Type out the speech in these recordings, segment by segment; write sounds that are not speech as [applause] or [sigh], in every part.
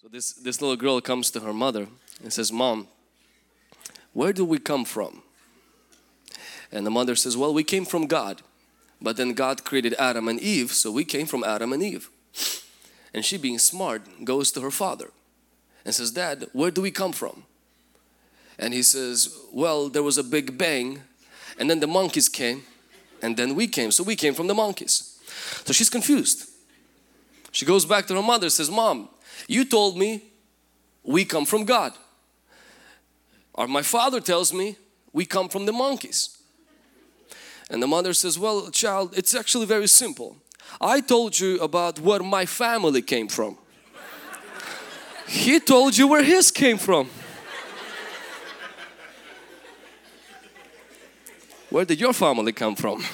So this, this little girl comes to her mother and says, Mom, where do we come from? And the mother says, Well, we came from God. But then God created Adam and Eve, so we came from Adam and Eve. And she, being smart, goes to her father and says, Dad, where do we come from? And he says, Well, there was a big bang, and then the monkeys came, and then we came. So we came from the monkeys. So she's confused. She goes back to her mother, says, Mom, you told me we come from God. Or my father tells me we come from the monkeys. And the mother says, Well, child, it's actually very simple. I told you about where my family came from. he told you where his came from. Where did your family come from?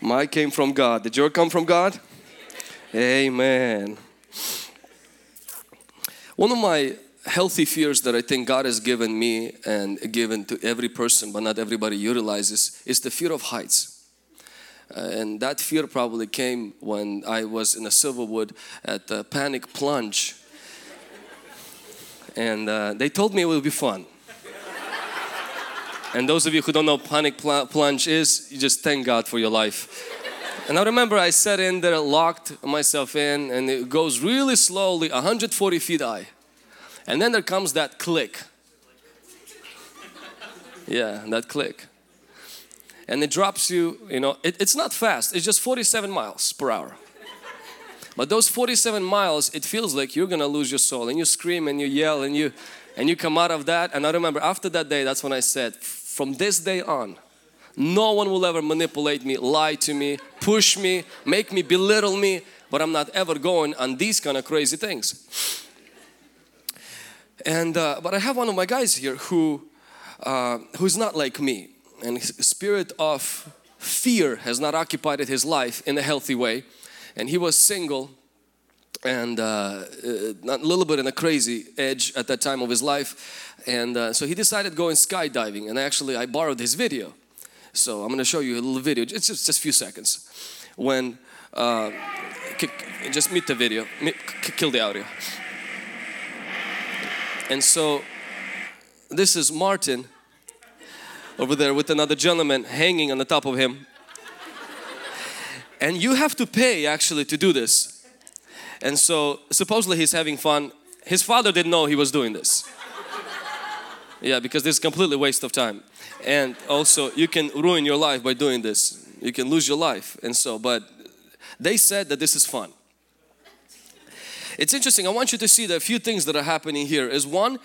My came from God. Did your come from God? Amen. One of my healthy fears that I think God has given me and given to every person, but not everybody utilizes, is the fear of heights. Uh, and that fear probably came when I was in a Silverwood at the Panic Plunge. And uh, they told me it would be fun. and those of you who don't know Panic pl Plunge is, you just thank God for your life. And I remember I sat in there, locked myself in, and it goes really slowly, 140 feet high. And then there comes that click. Yeah, that click. And it drops you, you know, it, it's not fast, it's just 47 miles per hour. But those 47 miles, it feels like you're gonna lose your soul and you scream and you yell and you and you come out of that. And I remember after that day, that's when I said, from this day on, no one will ever manipulate me, lie to me, push me, make me belittle me, but I'm not ever going on these kind of crazy things. And uh, but I have one of my guys here who uh, who's not like me, and his spirit of fear has not occupied his life in a healthy way, and he was single and uh, uh a little bit in a crazy edge at that time of his life, and uh, so he decided going skydiving. And actually, I borrowed his video, so I'm going to show you a little video. It's just just a few seconds when. Uh, just meet the video, kill the audio. And so this is Martin over there with another gentleman hanging on the top of him. And you have to pay actually to do this. And so supposedly he's having fun. His father didn't know he was doing this. Yeah, because this is completely waste of time. And also you can ruin your life by doing this. You can lose your life. And so, but they said that this is fun. It's interesting. I want you to see the few things that are happening here. Is one,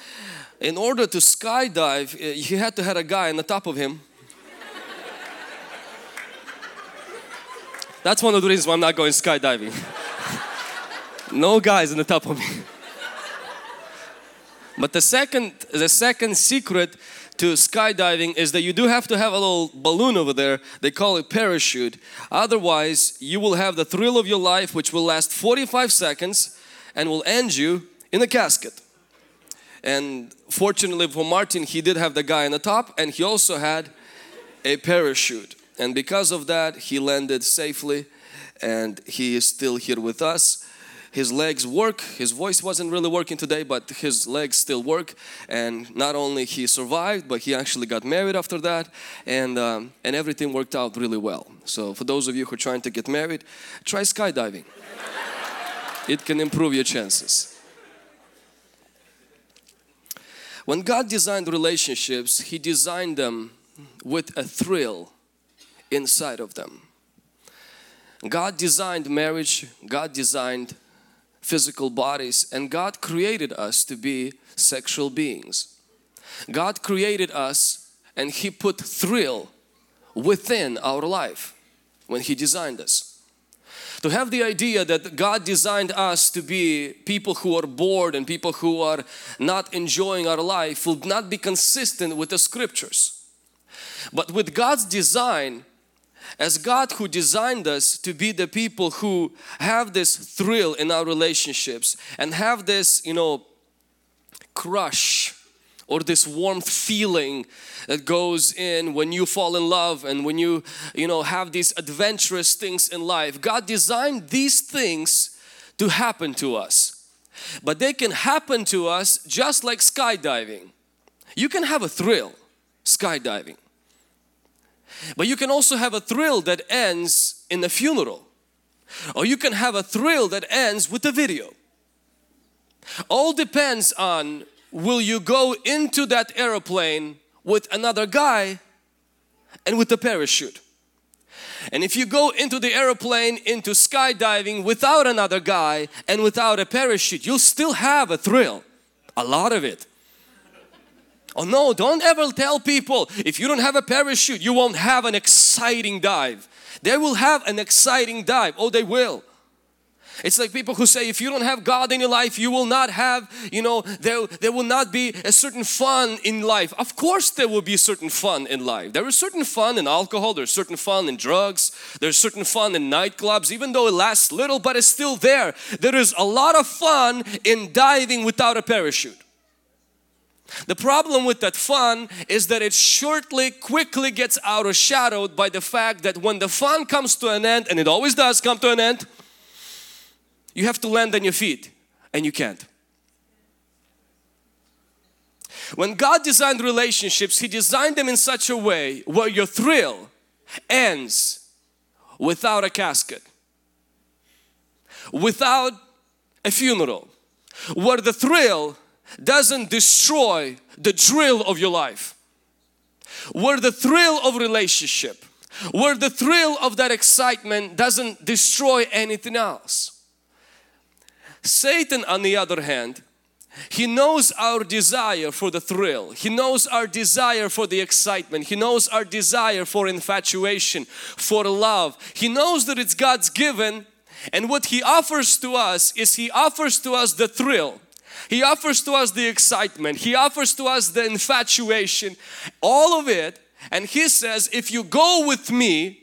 in order to skydive, eh, he had to have a guy on the top of him. That's one of the reasons why I'm not going skydiving. no guys on the top of me. But the second, the second secret to skydiving is that you do have to have a little balloon over there. They call it parachute. Otherwise, you will have the thrill of your life, which will last 45 seconds and will end you in a casket. And fortunately for Martin, he did have the guy on the top and he also had a parachute. And because of that, he landed safely and he is still here with us. His legs work, his voice wasn't really working today, but his legs still work. And not only he survived, but he actually got married after that and, um, and everything worked out really well. So for those of you who are trying to get married, try skydiving it can improve your chances. When God designed relationships, He designed them with a thrill inside of them. God designed marriage, God designed physical bodies, and God created us to be sexual beings. God created us and He put thrill within our life when He designed us to have the idea that God designed us to be people who are bored and people who are not enjoying our life will not be consistent with the scriptures. But with God's design, as God who designed us to be the people who have this thrill in our relationships and have this, you know, crush or this warm feeling that goes in when you fall in love and when you you know have these adventurous things in life god designed these things to happen to us but they can happen to us just like skydiving. You can have a thrill skydiving, but you can also have a thrill that ends in a funeral, or you can have a thrill that ends with a video. All depends on will you go into that aeroplane with another guy and with a parachute. And if you go into the airplane, into skydiving without another guy and without a parachute, you'll still have a thrill. A lot of it. Oh no, don't ever tell people if you don't have a parachute, you won't have an exciting dive. They will have an exciting dive. Oh, they will. It's like people who say if you don't have God in your life, you will not have, you know, there, there will not be a certain fun in life. Of course there will be a certain fun in life. There is certain fun in alcohol, there's certain fun in drugs, there's certain fun in nightclubs, even though it lasts little, but it's still there. There is a lot of fun in diving without a parachute. The problem with that fun is that it shortly, quickly gets overshadowed by the fact that when the fun comes to an end, and it always does come to an end, you have to land on your feet and you can't. When God designed relationships, He designed them in such a way where your thrill ends without a casket, without a funeral, where the thrill doesn't destroy the drill of your life, where the thrill of relationship, where the thrill of that excitement doesn't destroy anything else. Satan on the other hand, he knows our desire for the thrill. He knows our desire for the excitement. He knows our desire for infatuation, for love. He knows that it's God's given and what He offers to us is He offers to us the thrill. He offers to us the excitement. He offers to us the infatuation, all of it. And He says, if you go with me,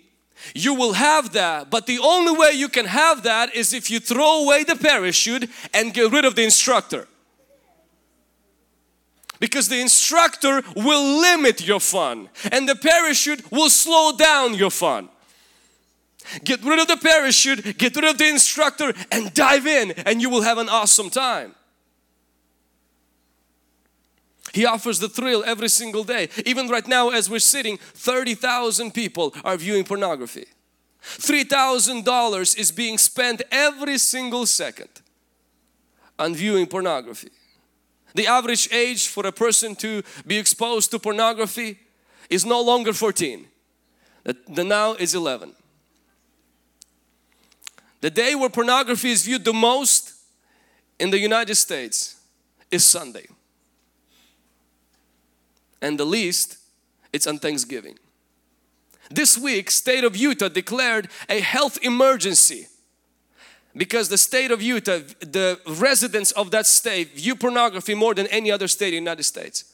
you will have that but the only way you can have that is if you throw away the parachute and get rid of the instructor. Because the instructor will limit your fun and the parachute will slow down your fun. Get rid of the parachute get rid of the instructor and dive in and you will have an awesome time he offers the thrill every single day. Even right now as we're sitting, 30,000 people are viewing pornography. $3,000 is being spent every single second on viewing pornography. The average age for a person to be exposed to pornography is no longer 14. The, now is 11. The day where pornography is viewed the most in the United States is Sunday and the least it's on Thanksgiving. This week state of Utah declared a health emergency because the state of Utah, the residents of that state view pornography more than any other state in the United States.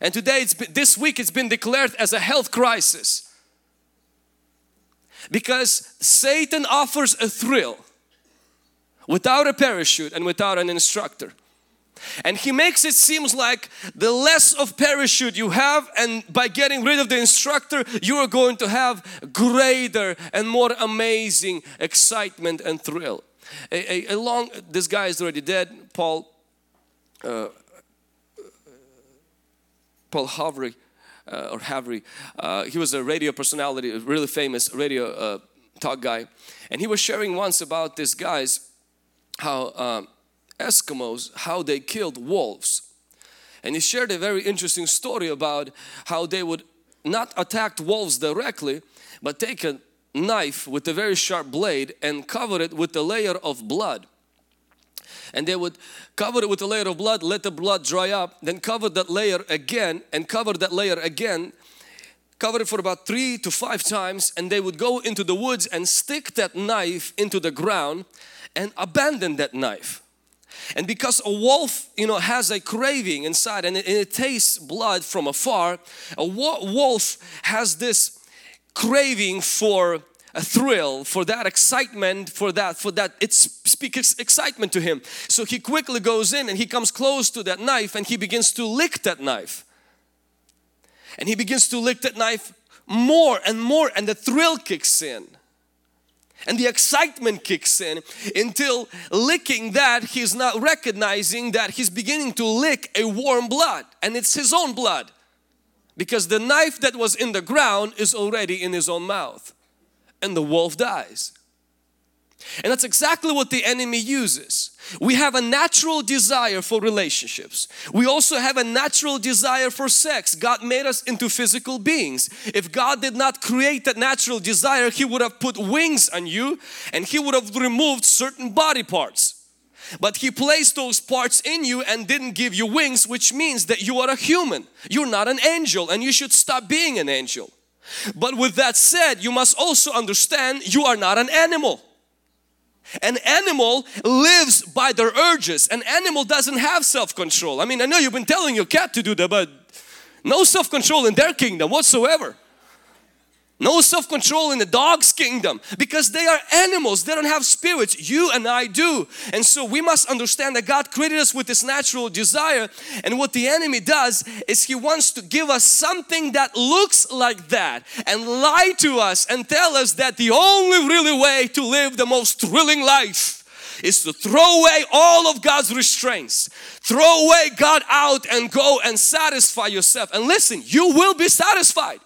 And today, it's been, this week it's been declared as a health crisis because Satan offers a thrill without a parachute and without an instructor. And he makes it seems like the less of parachute you have and by getting rid of the instructor you are going to have greater and more amazing excitement and thrill. A, a, a long, this guy is already dead, Paul, uh, Paul Havry uh, or Havry. Uh, he was a radio personality, a really famous radio uh, talk guy. And he was sharing once about these guys, how um, Eskimos how they killed wolves. And he shared a very interesting story about how they would not attack wolves directly, but take a knife with a very sharp blade and cover it with a layer of blood. And they would cover it with a layer of blood, let the blood dry up, then cover that layer again and cover that layer again cover it for about three to five times and they would go into the woods and stick that knife into the ground and abandon that knife and because a wolf, you know, has a craving inside and it, and it tastes blood from afar, a wolf has this craving for a thrill for that excitement for that for that it speaks excitement to him. So he quickly goes in and he comes close to that knife and he begins to lick that knife. And he begins to lick that knife more and more and the thrill kicks in and the excitement kicks in. Until licking that he's not recognizing that he's beginning to lick a warm blood. And it's his own blood. Because the knife that was in the ground is already in his own mouth. And the wolf dies and that's exactly what the enemy uses. We have a natural desire for relationships. We also have a natural desire for sex. God made us into physical beings. If God did not create that natural desire, He would have put wings on you and He would have removed certain body parts. But He placed those parts in you and didn't give you wings, which means that you are a human. You're not an angel and you should stop being an angel. But with that said, you must also understand you are not an animal. An animal lives by their urges. An animal doesn't have self-control. I mean, I know you've been telling your cat to do that, but no self-control in their kingdom whatsoever. No self-control in the dog's kingdom because they are animals. They don't have spirits. You and I do. And so we must understand that God created us with this natural desire. And what the enemy does is he wants to give us something that looks like that and lie to us and tell us that the only really way to live the most thrilling life is to throw away all of God's restraints. Throw away God out and go and satisfy yourself. And listen, you will be satisfied.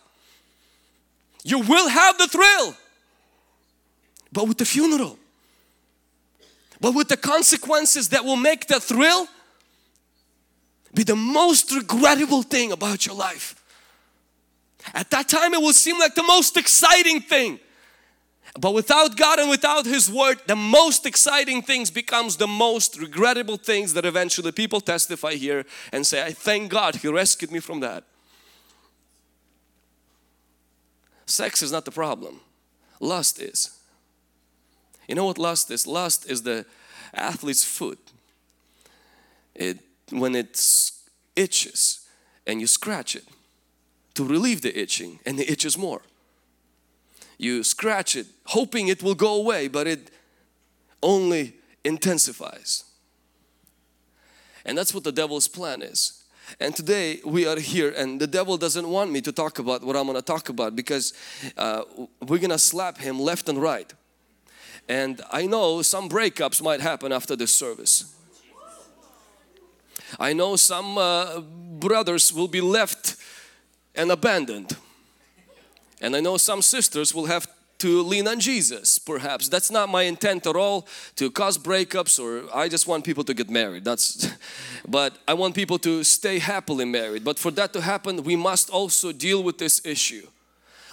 You will have the thrill, but with the funeral. But with the consequences that will make the thrill be the most regrettable thing about your life. At that time, it will seem like the most exciting thing. But without God and without His Word, the most exciting things becomes the most regrettable things that eventually people testify here and say, I thank God He rescued me from that. Sex is not the problem. Lust is. You know what lust is? Lust is the athlete's foot. It when it itches and you scratch it to relieve the itching and it itches more. You scratch it hoping it will go away but it only intensifies. And that's what the devil's plan is. And today we are here and the devil doesn't want me to talk about what I'm going to talk about because uh, we're going to slap him left and right. And I know some breakups might happen after this service. I know some uh, brothers will be left and abandoned. And I know some sisters will have to lean on Jesus perhaps. That's not my intent at all to cause breakups or I just want people to get married. That's [laughs] but I want people to stay happily married. But for that to happen we must also deal with this issue.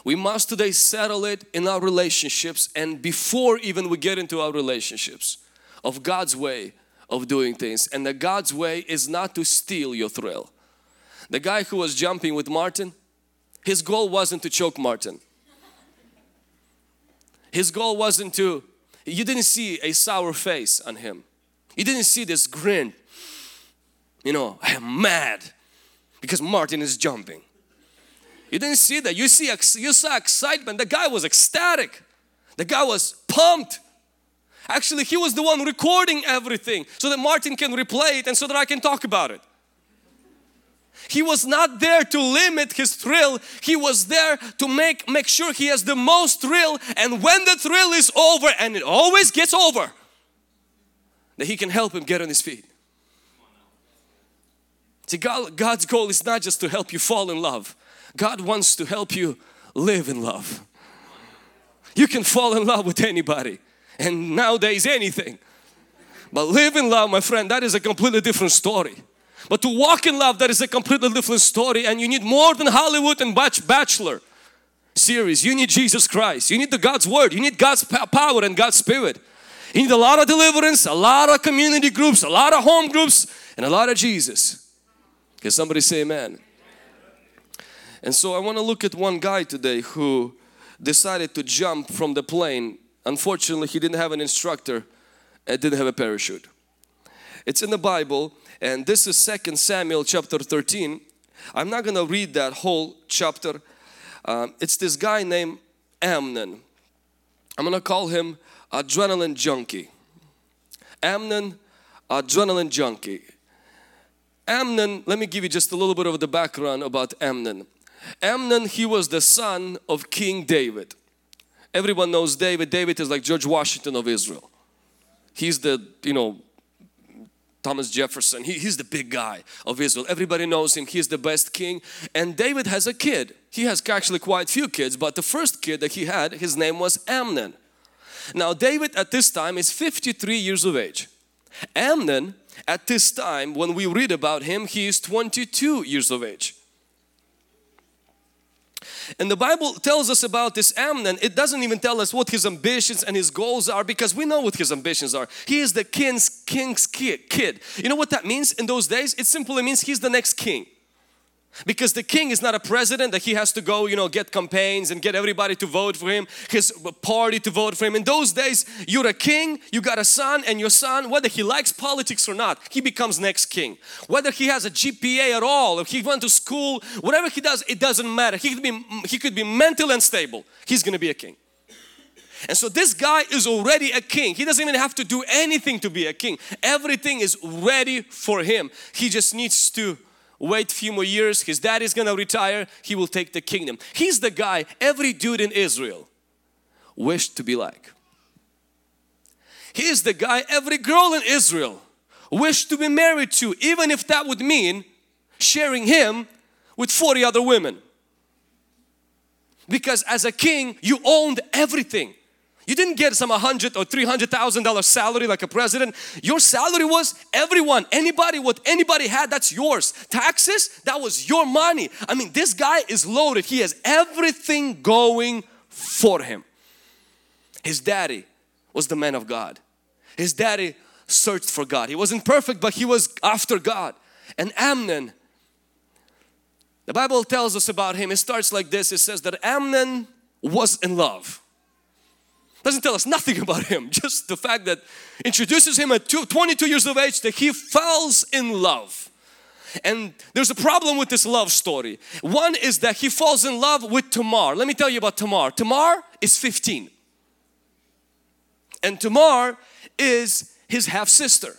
We must today settle it in our relationships and before even we get into our relationships of God's way of doing things. And that God's way is not to steal your thrill. The guy who was jumping with Martin his goal wasn't to choke Martin his goal wasn't to, you didn't see a sour face on him. You didn't see this grin. You know, I am mad because Martin is jumping. You didn't see that. You see, you saw excitement. The guy was ecstatic. The guy was pumped. Actually, he was the one recording everything so that Martin can replay it and so that I can talk about it. He was not there to limit his thrill. He was there to make, make sure he has the most thrill and when the thrill is over and it always gets over that he can help him get on his feet. See God, God's goal is not just to help you fall in love. God wants to help you live in love. You can fall in love with anybody and nowadays anything. But live in love my friend that is a completely different story. But to walk in love, that is a completely different story and you need more than Hollywood and Bachelor series. You need Jesus Christ. You need the God's Word. You need God's power and God's Spirit. You need a lot of deliverance, a lot of community groups, a lot of home groups and a lot of Jesus. Can somebody say amen? And so I want to look at one guy today who decided to jump from the plane. Unfortunately, he didn't have an instructor and didn't have a parachute. It's in the Bible and this is second Samuel chapter 13 I'm not gonna read that whole chapter. Um, it's this guy named Amnon. I'm gonna call him adrenaline junkie. Amnon adrenaline junkie. Amnon let me give you just a little bit of the background about Amnon. Amnon he was the son of King David. Everyone knows David. David is like George Washington of Israel. He's the, you know, Thomas Jefferson. He, he's the big guy of Israel. Everybody knows him. He's the best king. And David has a kid. He has actually quite few kids, but the first kid that he had, his name was Amnon. Now David at this time is 53 years of age. Amnon at this time when we read about him he is 22 years of age. And the Bible tells us about this Amnon. It doesn't even tell us what his ambitions and his goals are because we know what his ambitions are. He is the king's king's kid. You know what that means in those days? It simply means he's the next king because the king is not a president that he has to go you know get campaigns and get everybody to vote for him his party to vote for him in those days you're a king you got a son and your son whether he likes politics or not he becomes next king whether he has a GPA at all if he went to school whatever he does it doesn't matter he could be he could be mental and stable he's gonna be a king and so this guy is already a king. He doesn't even have to do anything to be a king. Everything is ready for him. He just needs to wait a few more years, his dad is gonna retire, he will take the kingdom. He's the guy every dude in Israel wished to be like. He is the guy every girl in Israel wished to be married to, even if that would mean sharing him with 40 other women. Because as a king, you owned everything. You didn't get some hundred or three hundred thousand dollar salary like a president. Your salary was everyone, anybody, what anybody had, that's yours. Taxes, that was your money. I mean, this guy is loaded. He has everything going for him. His daddy was the man of God. His daddy searched for God. He wasn't perfect, but he was after God. And Amnon, the Bible tells us about him. It starts like this. It says that Amnon was in love. Doesn't tell us nothing [laughs] about him, just the fact that introduces him at 22 years of age that he falls in love. And there's a problem with this love story. One is that he falls in love with Tamar. Let me tell you about Tamar. Tamar is 15. And Tamar is his half sister.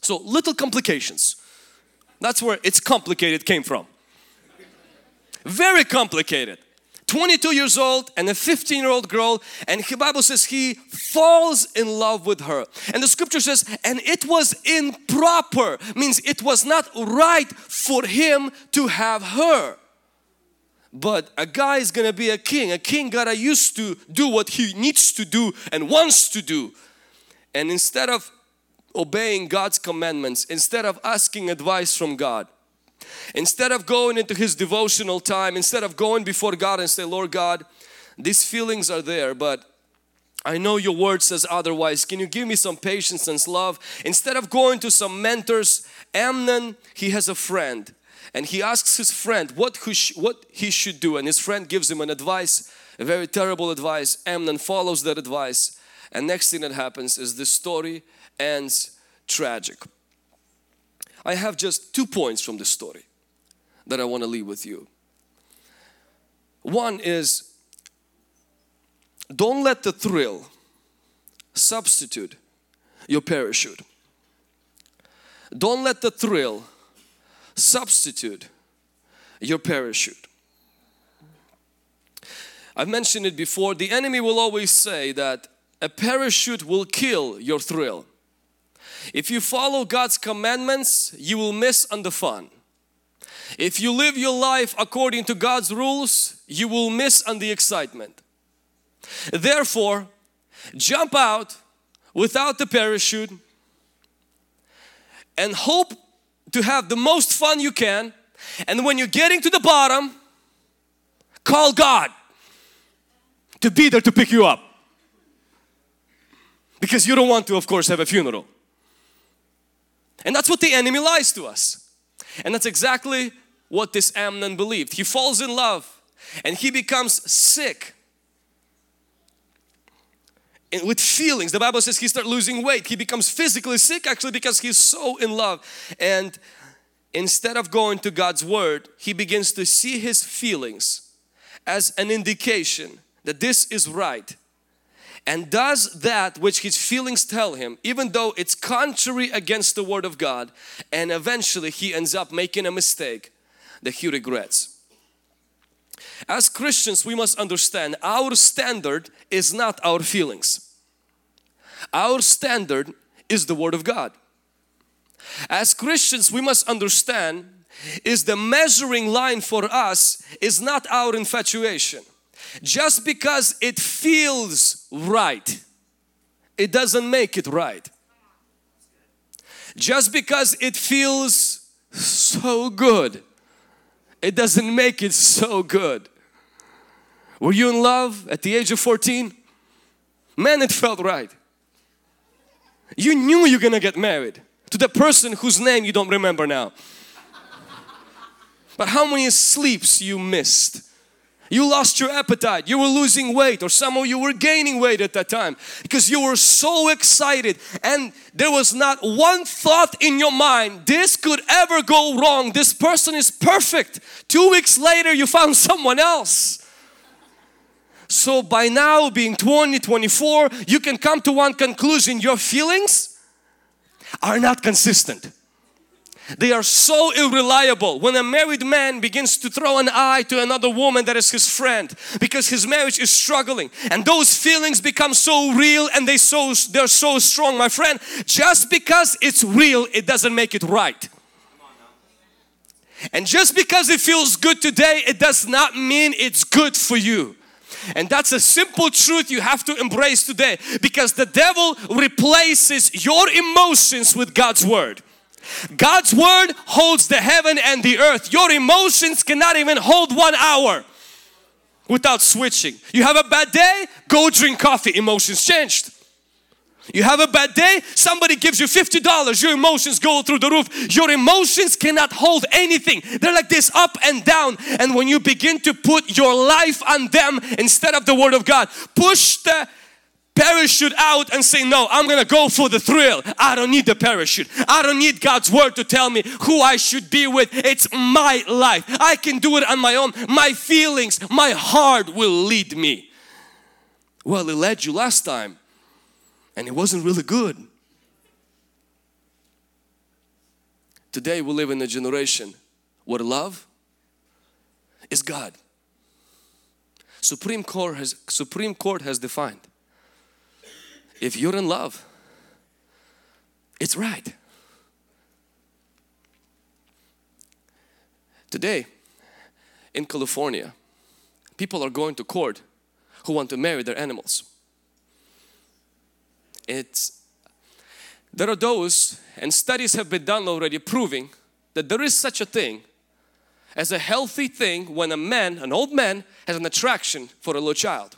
So little complications. That's where it's complicated came from. Very complicated. 22 years old and a 15 year old girl and the Bible says he falls in love with her. And the scripture says and it was improper means it was not right for him to have her. But a guy is gonna be a king. A king gotta used to do what he needs to do and wants to do. And instead of obeying God's commandments instead of asking advice from God Instead of going into his devotional time, instead of going before God and say, Lord God, these feelings are there, but I know your word says otherwise. Can you give me some patience and love? Instead of going to some mentors, Amnon, he has a friend and he asks his friend what, what he should do and his friend gives him an advice, a very terrible advice. Amnon follows that advice and next thing that happens is the story ends tragic. I have just two points from this story that I want to leave with you. One is don't let the thrill substitute your parachute. Don't let the thrill substitute your parachute. I've mentioned it before, the enemy will always say that a parachute will kill your thrill. If you follow God's commandments, you will miss on the fun. If you live your life according to God's rules, you will miss on the excitement. Therefore, jump out without the parachute and hope to have the most fun you can. And when you're getting to the bottom, call God to be there to pick you up. Because you don't want to, of course, have a funeral. And that's what the enemy lies to us. And that's exactly what this Amnon believed. He falls in love and he becomes sick and with feelings. The Bible says he starts losing weight. He becomes physically sick actually because he's so in love. And instead of going to God's word, he begins to see his feelings as an indication that this is right and does that which his feelings tell him even though it's contrary against the word of God and eventually he ends up making a mistake that he regrets. As Christians, we must understand our standard is not our feelings. Our standard is the Word of God. As Christians, we must understand is the measuring line for us is not our infatuation. Just because it feels right, it doesn't make it right. Just because it feels so good, it doesn't make it so good. Were you in love at the age of 14? Man, it felt right. You knew you're gonna get married to the person whose name you don't remember now. But how many sleeps you missed? You lost your appetite, you were losing weight, or some of you were gaining weight at that time because you were so excited and there was not one thought in your mind this could ever go wrong. This person is perfect. Two weeks later, you found [laughs] someone else. So, by now, being 20, 24, you can come to one conclusion your feelings are not consistent. They are so unreliable. When a married man begins to throw an eye to another woman that is his friend because his marriage is struggling and those feelings become so real and they so they're so strong, my friend, just because it's real, it doesn't make it right. And just because it feels good today, it does not mean it's good for you. And that's a simple truth you have to embrace today because the devil replaces your emotions with God's word. God's word holds the heaven and the earth. Your emotions cannot even hold one hour without switching. You have a bad day, go drink coffee, emotions changed. You have a bad day, somebody gives you $50, your emotions go through the roof. Your emotions cannot hold anything. They're like this up and down. And when you begin to put your life on them instead of the Word of God, push the parachute out and say no I'm gonna go for the thrill. I don't need the parachute. I don't need God's word to tell me who I should be with. It's my life. I can do it on my own. My feelings my heart will lead me. Well it led you last time and it wasn't really good. Today we live in a generation where love is God. Supreme Court has Supreme Court has defined if you're in love, it's right. Today in California, people are going to court who want to marry their animals. It's there are those and studies have been done already proving that there is such a thing as a healthy thing when a man, an old man has an attraction for a little child.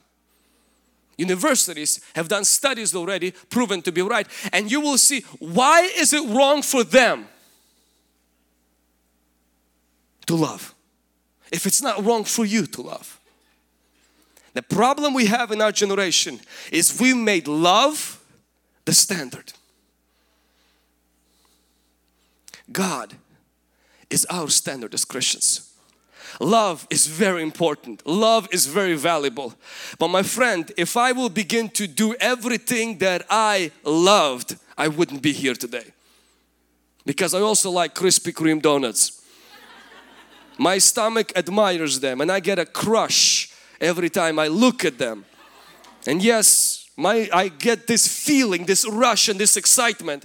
Universities have done studies already proven to be right and you will see why is it wrong for them to love if it's not wrong for you to love. The problem we have in our generation is we made love the standard. God is our standard as Christians. Love is very important. Love is very valuable. But my friend, if I will begin to do everything that I loved, I wouldn't be here today. Because I also like Krispy Kreme donuts. My stomach admires them and I get a crush every time I look at them. And yes, my I get this feeling, this rush and this excitement.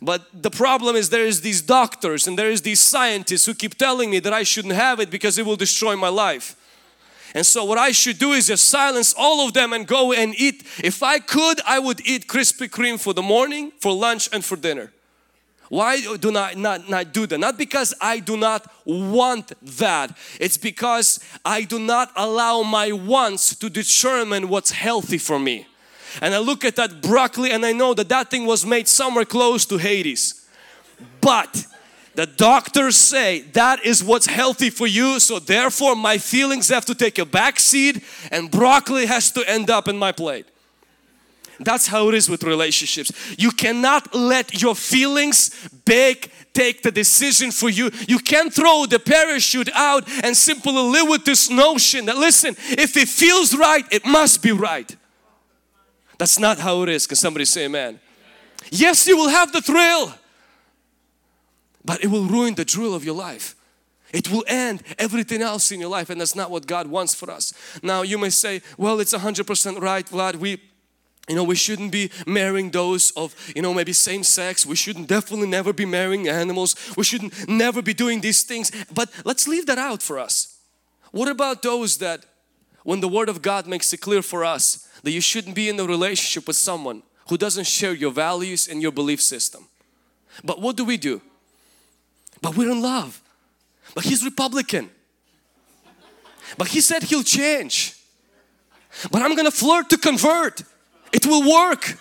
But the problem is there is these doctors and there is these scientists who keep telling me that I shouldn't have it because it will destroy my life. And so what I should do is just silence all of them and go and eat. If I could, I would eat Krispy Kreme for the morning, for lunch and for dinner. Why do I not, not do that? Not because I do not want that. It's because I do not allow my wants to determine what's healthy for me and I look at that broccoli and I know that that thing was made somewhere close to Hades. But the doctors say that is what's healthy for you so therefore my feelings have to take a back seat and broccoli has to end up in my plate. That's how it is with relationships. You cannot let your feelings beg take the decision for you. You can't throw the parachute out and simply live with this notion that listen, if it feels right, it must be right. That's not how it is. Can somebody say amen? Yes, you will have the thrill, but it will ruin the drill of your life. It will end everything else in your life and that's not what God wants for us. Now you may say, well it's 100% right Vlad, we you know we shouldn't be marrying those of you know maybe same sex we shouldn't definitely never be marrying animals we shouldn't never be doing these things but let's leave that out for us what about those that when the word of God makes it clear for us that you shouldn't be in a relationship with someone who doesn't share your values and your belief system. But what do we do? But we're in love. But he's Republican. But he said he'll change. But I'm gonna flirt to convert. It will work.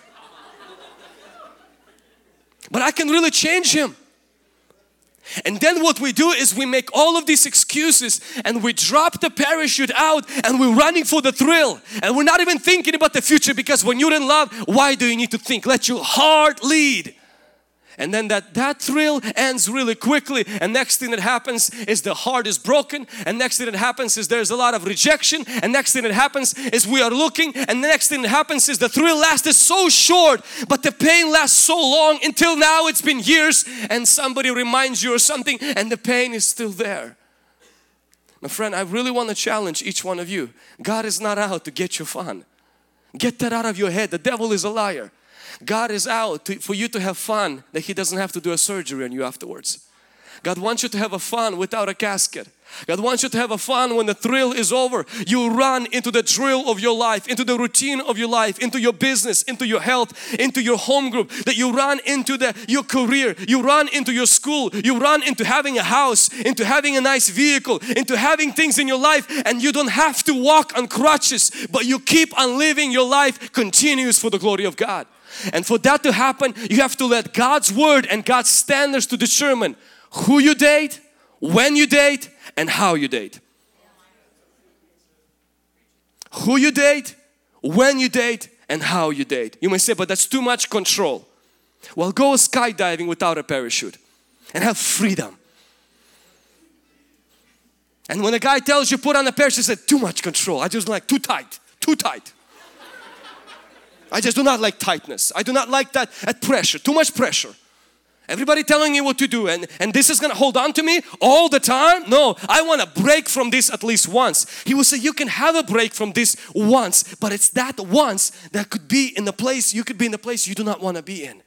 But I can really change him. And then what we do is we make all of these excuses and we drop the parachute out and we're running for the thrill and we're not even thinking about the future because when you're in love, why do you need to think? Let your heart lead and then that that thrill ends really quickly. And next thing that happens is the heart is broken. And next thing that happens is there's a lot of rejection. And next thing that happens is we are looking. And the next thing that happens is the thrill lasted so short but the pain lasts so long until now it's been years. And somebody reminds you or something and the pain is still there. My friend I really want to challenge each one of you. God is not out to get you fun. Get that out of your head. The devil is a liar God is out to, for you to have fun that He doesn't have to do a surgery on you afterwards. God wants you to have a fun without a casket. God wants you to have a fun when the thrill is over. You run into the drill of your life, into the routine of your life, into your business, into your health, into your home group. That you run into the your career, you run into your school, you run into having a house, into having a nice vehicle, into having things in your life and you don't have to walk on crutches but you keep on living your life continuous for the glory of God. And for that to happen, you have to let God's word and God's standards to determine who you date, when you date, and how you date. Who you date, when you date, and how you date. You may say, but that's too much control. Well, go skydiving without a parachute and have freedom. And when a guy tells you put on a parachute, say too much control. I just like too tight, too tight. I just do not like tightness. I do not like that at pressure, too much pressure. Everybody telling me what to do and, and this is gonna hold on to me all the time? No, I want to break from this at least once. He will say you can have a break from this once, but it's that once that could be in the place, you could be in the place you do not want to be in.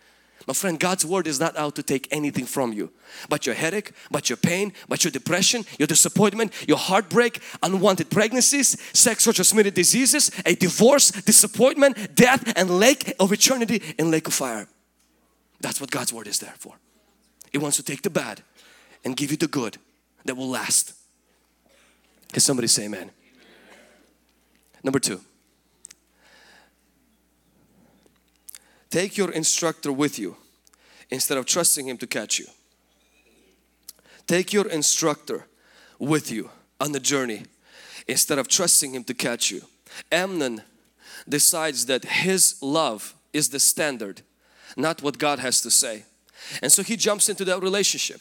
My friend, God's word is not out to take anything from you. But your headache, but your pain, but your depression, your disappointment, your heartbreak, unwanted pregnancies, sexual transmitted diseases, a divorce, disappointment, death and lake of eternity in lake of fire. That's what God's word is there for. It wants to take the bad and give you the good that will last. Can somebody say amen? Number two. Take your instructor with you instead of trusting him to catch you. Take your instructor with you on the journey instead of trusting him to catch you. Amnon decides that his love is the standard, not what God has to say. And so he jumps into that relationship.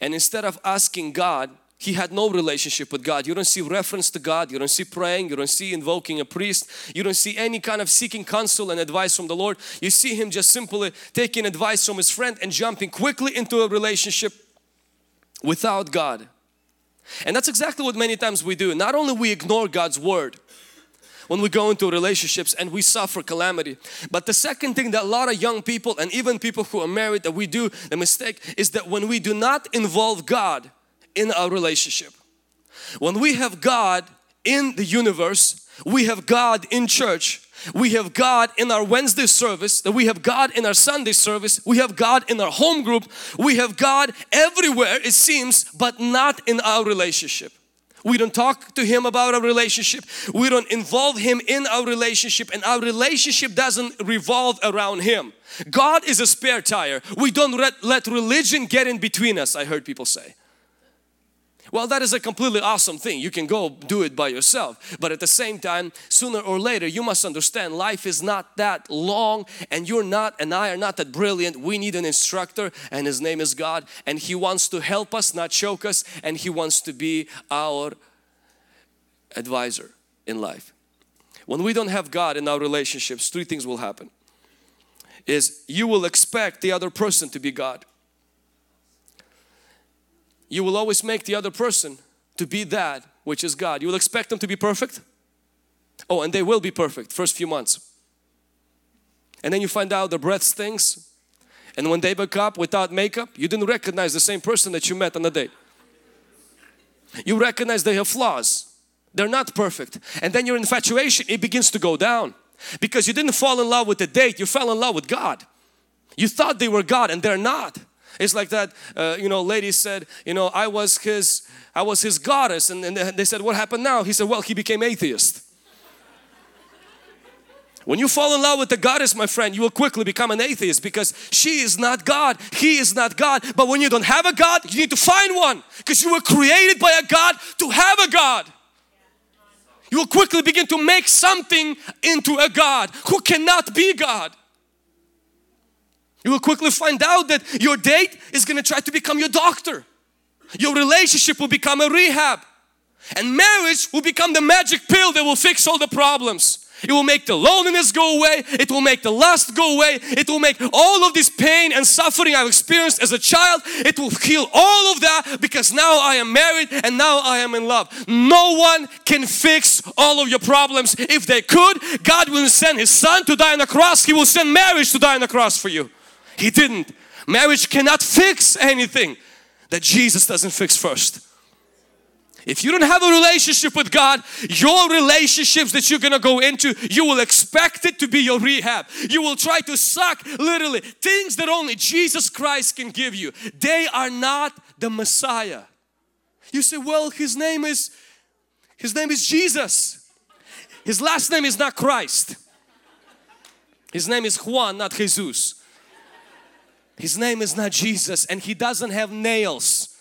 And instead of asking God he had no relationship with God. You don't see reference to God. You don't see praying. You don't see invoking a priest. You don't see any kind of seeking counsel and advice from the Lord. You see him just simply taking advice from his friend and jumping quickly into a relationship without God. And that's exactly what many times we do. Not only we ignore God's word when we go into relationships and we suffer calamity. But the second thing that a lot of young people and even people who are married that we do the mistake is that when we do not involve God in our relationship. When we have God in the universe, we have God in church, we have God in our Wednesday service, that we have God in our Sunday service, we have God in our home group, we have God everywhere it seems, but not in our relationship. We don't talk to Him about our relationship. We don't involve Him in our relationship and our relationship doesn't revolve around Him. God is a spare tire. We don't let, religion get in between us, I heard people say. Well, that is a completely awesome thing. You can go do it by yourself. But at the same time, sooner or later, you must understand life is not that long and you're not and I are not that brilliant. We need an instructor and his name is God and he wants to help us, not choke us and he wants to be our advisor in life. When we don't have God in our relationships, three things will happen. Is you will expect the other person to be God you will always make the other person to be that which is God. You will expect them to be perfect. Oh, and they will be perfect first few months. And then you find out their breath stinks. And when they wake up without makeup, you didn't recognize the same person that you met on the date. You recognize they have flaws. They're not perfect. And then your infatuation, it begins to go down. Because you didn't fall in love with the date, you fell in love with God. You thought they were God and they're not. It's like that, uh, you know, lady said, you know, I was his, I was his goddess. And, and they said, what happened now? He said, well, he became atheist. When you fall in love with the goddess, my friend, you will quickly become an atheist because she is not God, he is not God. But when you don't have a God, you need to find one because you were created by a God to have a God. You will quickly begin to make something into a God who cannot be God. You will quickly find out that your date is going to try to become your doctor. Your relationship will become a rehab. And marriage will become the magic pill that will fix all the problems. It will make the loneliness go away. It will make the lust go away. It will make all of this pain and suffering I've experienced as a child. It will heal all of that because now I am married and now I am in love. No one can fix all of your problems. If they could, God will send His Son to die on the cross. He will send marriage to die on the cross for you. He didn't. Marriage cannot fix anything that Jesus doesn't fix first. If you don't have a relationship with God, your relationships that you're gonna go into, you will expect it to be your rehab. You will try to suck literally things that only Jesus Christ can give you. They are not the Messiah. You say, well, his name is, his name is Jesus. His last name is not Christ. His name is Juan, not Jesus. His name is not Jesus and he doesn't have nails.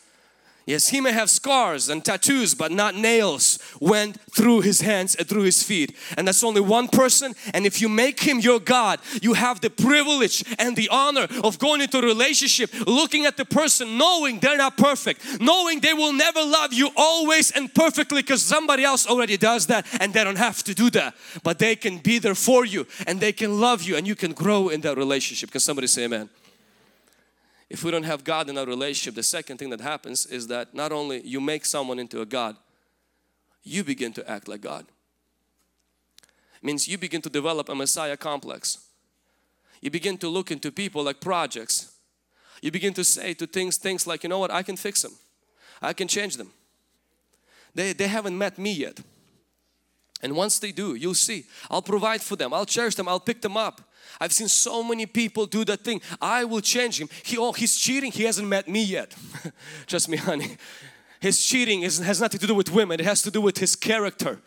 Yes, he may have scars and tattoos, but not nails went through his hands and through his feet. And that's only one person. And if you make him your God, you have the privilege and the honor of going into a relationship, looking at the person, knowing they're not perfect, knowing they will never love you always and perfectly because somebody else already does that and they don't have to do that. But they can be there for you and they can love you and you can grow in that relationship. Can somebody say amen? If we don't have God in our relationship, the second thing that happens is that not only you make someone into a God, you begin to act like God. It means you begin to develop a Messiah complex. You begin to look into people like projects. You begin to say to things things like, you know what, I can fix them. I can change them. They, they haven't met me yet. And once they do, you'll see. I'll provide for them. I'll cherish them. I'll pick them up. I've seen so many people do that thing. I will change him. He, oh, he's cheating. He hasn't met me yet. [laughs] Trust me, honey. His cheating is, has nothing to do with women. It has to do with his character.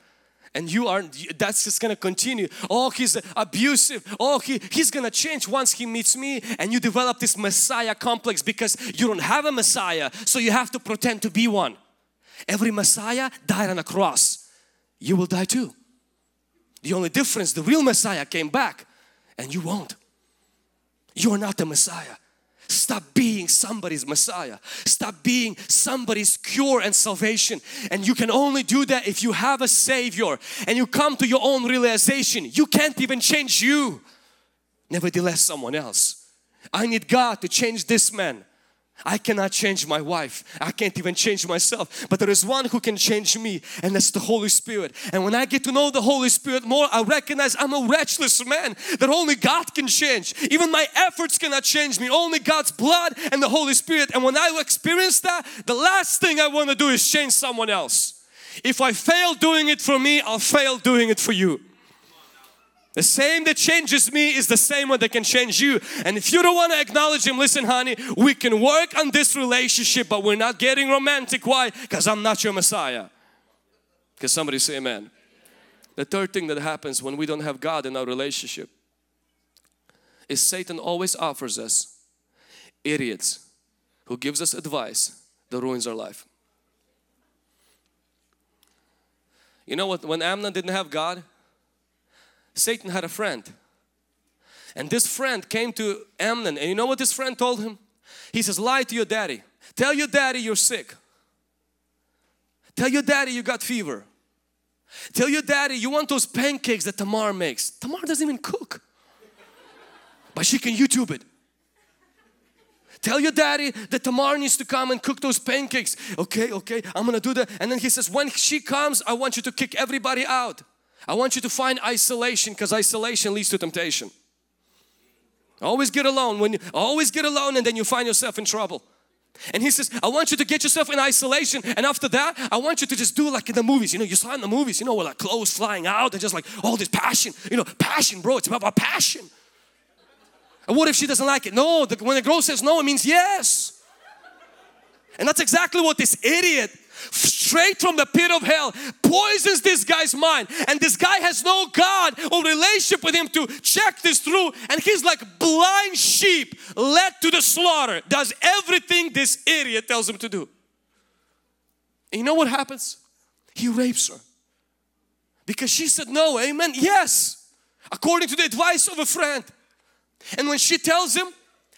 And you are, that's just gonna continue. Oh, he's abusive. Oh, he, he's gonna change once he meets me. And you develop this Messiah complex because you don't have a Messiah. So you have to pretend to be one. Every Messiah died on a cross. You will die too. The only difference, the real Messiah came back and you won't. You are not the Messiah. Stop being somebody's Messiah. Stop being somebody's cure and salvation. And you can only do that if you have a Savior and you come to your own realization. You can't even change you. Nevertheless, someone else. I need God to change this man. I cannot change my wife. I can't even change myself. But there is one who can change me and that's the Holy Spirit. And when I get to know the Holy Spirit more, I recognize I'm a wretchless man that only God can change. Even my efforts cannot change me. Only God's blood and the Holy Spirit. And when I experience that, the last thing I want to do is change someone else. If I fail doing it for me, I'll fail doing it for you. The same that changes me is the same one that can change you. And if you don't want to acknowledge Him, listen, honey, we can work on this relationship, but we're not getting romantic. Why? Because I'm not your Messiah. Because somebody say amen. The third thing that happens when we don't have God in our relationship is Satan always offers us idiots who gives us advice that ruins our life. You know what? When Amnon didn't have God, Satan had a friend. And this friend came to Amnon and you know what this friend told him? He says, lie to your daddy. Tell your daddy you're sick. Tell your daddy you got fever. Tell your daddy you want those pancakes that Tamar makes. Tamar doesn't even cook. But she can YouTube it. Tell your daddy that Tamar needs to come and cook those pancakes. Okay, okay, I'm gonna do that. And then he says, when she comes, I want you to kick everybody out. I want you to find isolation because isolation leads to temptation. Always get alone when you always get alone and then you find yourself in trouble. And he says, I want you to get yourself in isolation and after that, I want you to just do like in the movies. You know, you saw in the movies, you know, where like clothes flying out and just like all this passion. You know, passion, bro. It's about passion. And what if she doesn't like it? No, the, when the girl says no, it means yes. And that's exactly what this idiot straight from the pit of hell poisons this guy's mind. And this guy has no God or relationship with him to check this through. And he's like blind sheep led to the slaughter. Does everything this idiot tells him to do. And you know what happens? He rapes her. Because she said no amen yes according to the advice of a friend. And when she tells him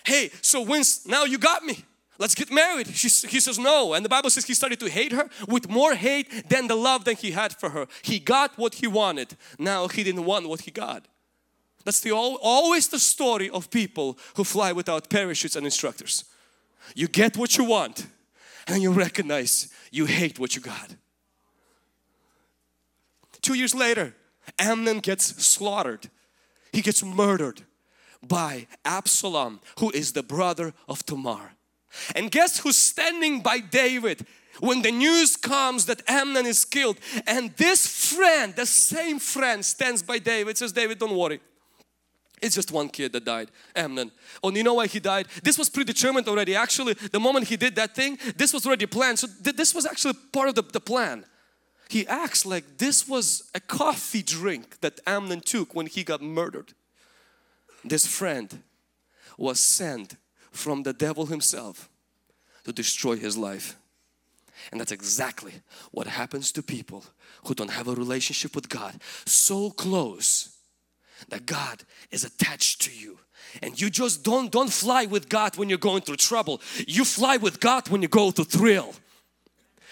hey so Vince now you got me let's get married. She, he says no. And the Bible says he started to hate her with more hate than the love that he had for her. He got what he wanted. Now he didn't want what he got. That's the always the story of people who fly without parachutes and instructors. You get what you want and you recognize you hate what you got. Two years later, Amnon gets slaughtered. He gets murdered by Absalom, who is the brother of Tamar. And guess who's standing by David when the news comes that Amnon is killed? And this friend, the same friend, stands by David, says, David, don't worry. It's just one kid that died, Amnon. Oh, you know why he died? This was predetermined already. Actually, the moment he did that thing, this was already planned. So th this was actually part of the, the plan. He acts like this was a coffee drink that Amnon took when he got murdered. This friend was sent from the devil himself to destroy his life. And that's exactly what happens to people who don't have a relationship with God so close that God is attached to you. And you just don't don't fly with God when you're going through trouble. You fly with God when you go through thrill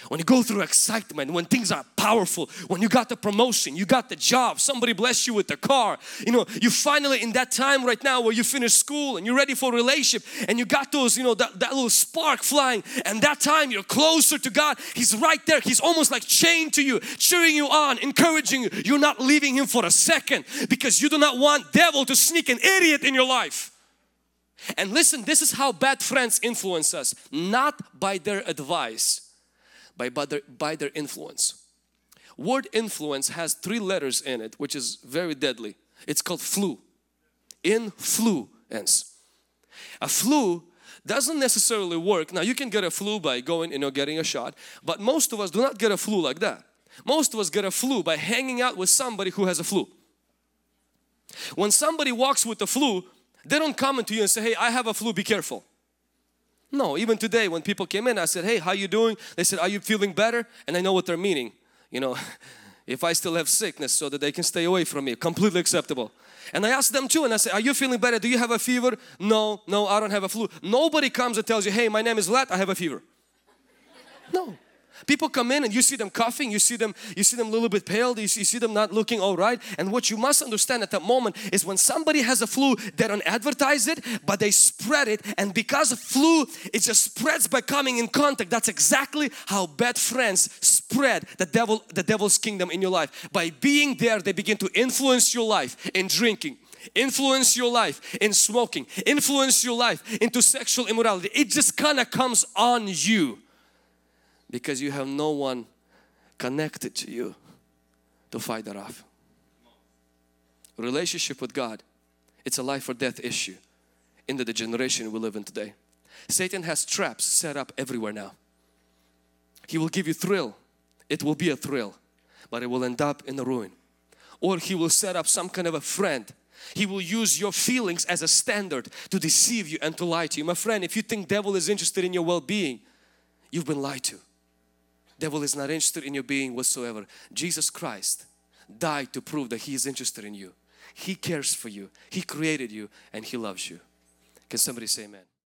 when you go through excitement, when things are powerful, when you got the promotion, you got the job, somebody bless you with the car, you know, you finally in that time right now where you finish school and you're ready for relationship and you got those, you know, that, that little spark flying and that time you're closer to God. He's right there. He's almost like chained to you, cheering you on, encouraging you. You're not leaving Him for a second because you do not want devil to sneak an idiot in your life. And listen, this is how bad friends influence us, not by their advice by, by, their, by their influence. Word influence has three letters in it which is very deadly. It's called flu. Influence. A flu doesn't necessarily work. Now you can get a flu by going, you know, getting a shot, but most of us do not get a flu like that. Most of us get a flu by hanging out with somebody who has a flu. When somebody walks with the flu, they don't come to you and say, hey, I have a flu, be careful. No, even today when people came in, I said, hey, how you doing? They said, are you feeling better? And I know what they're meaning. You know, [laughs] if I still have sickness so that they can stay away from me, completely acceptable. And I asked them too and I said, are you feeling better? Do you have a fever? No, no, I don't have a flu. Nobody comes and tells you, hey, my name is Lat, I have a fever. No. People come in and you see them coughing, you see them, you see them a little bit pale, you see, you see them not looking all right. And what you must understand at that moment is when somebody has a flu, they don't advertise it, but they spread it. And because of flu, it just spreads by coming in contact. That's exactly how bad friends spread the devil, the devil's kingdom in your life. By being there, they begin to influence your life in drinking, influence your life in smoking, influence your life into sexual immorality. It just kind of comes on you because you have no one connected to you to fight that off. Relationship with God, it's a life or death issue in the generation we live in today. Satan has traps set up everywhere now. He will give you thrill. It will be a thrill, but it will end up in a ruin. Or he will set up some kind of a friend. He will use your feelings as a standard to deceive you and to lie to you. My friend, if you think devil is interested in your well-being, you've been lied to devil is not interested in your being whatsoever. Jesus Christ died to prove that He is interested in you. He cares for you. He created you and He loves you. Can somebody say amen?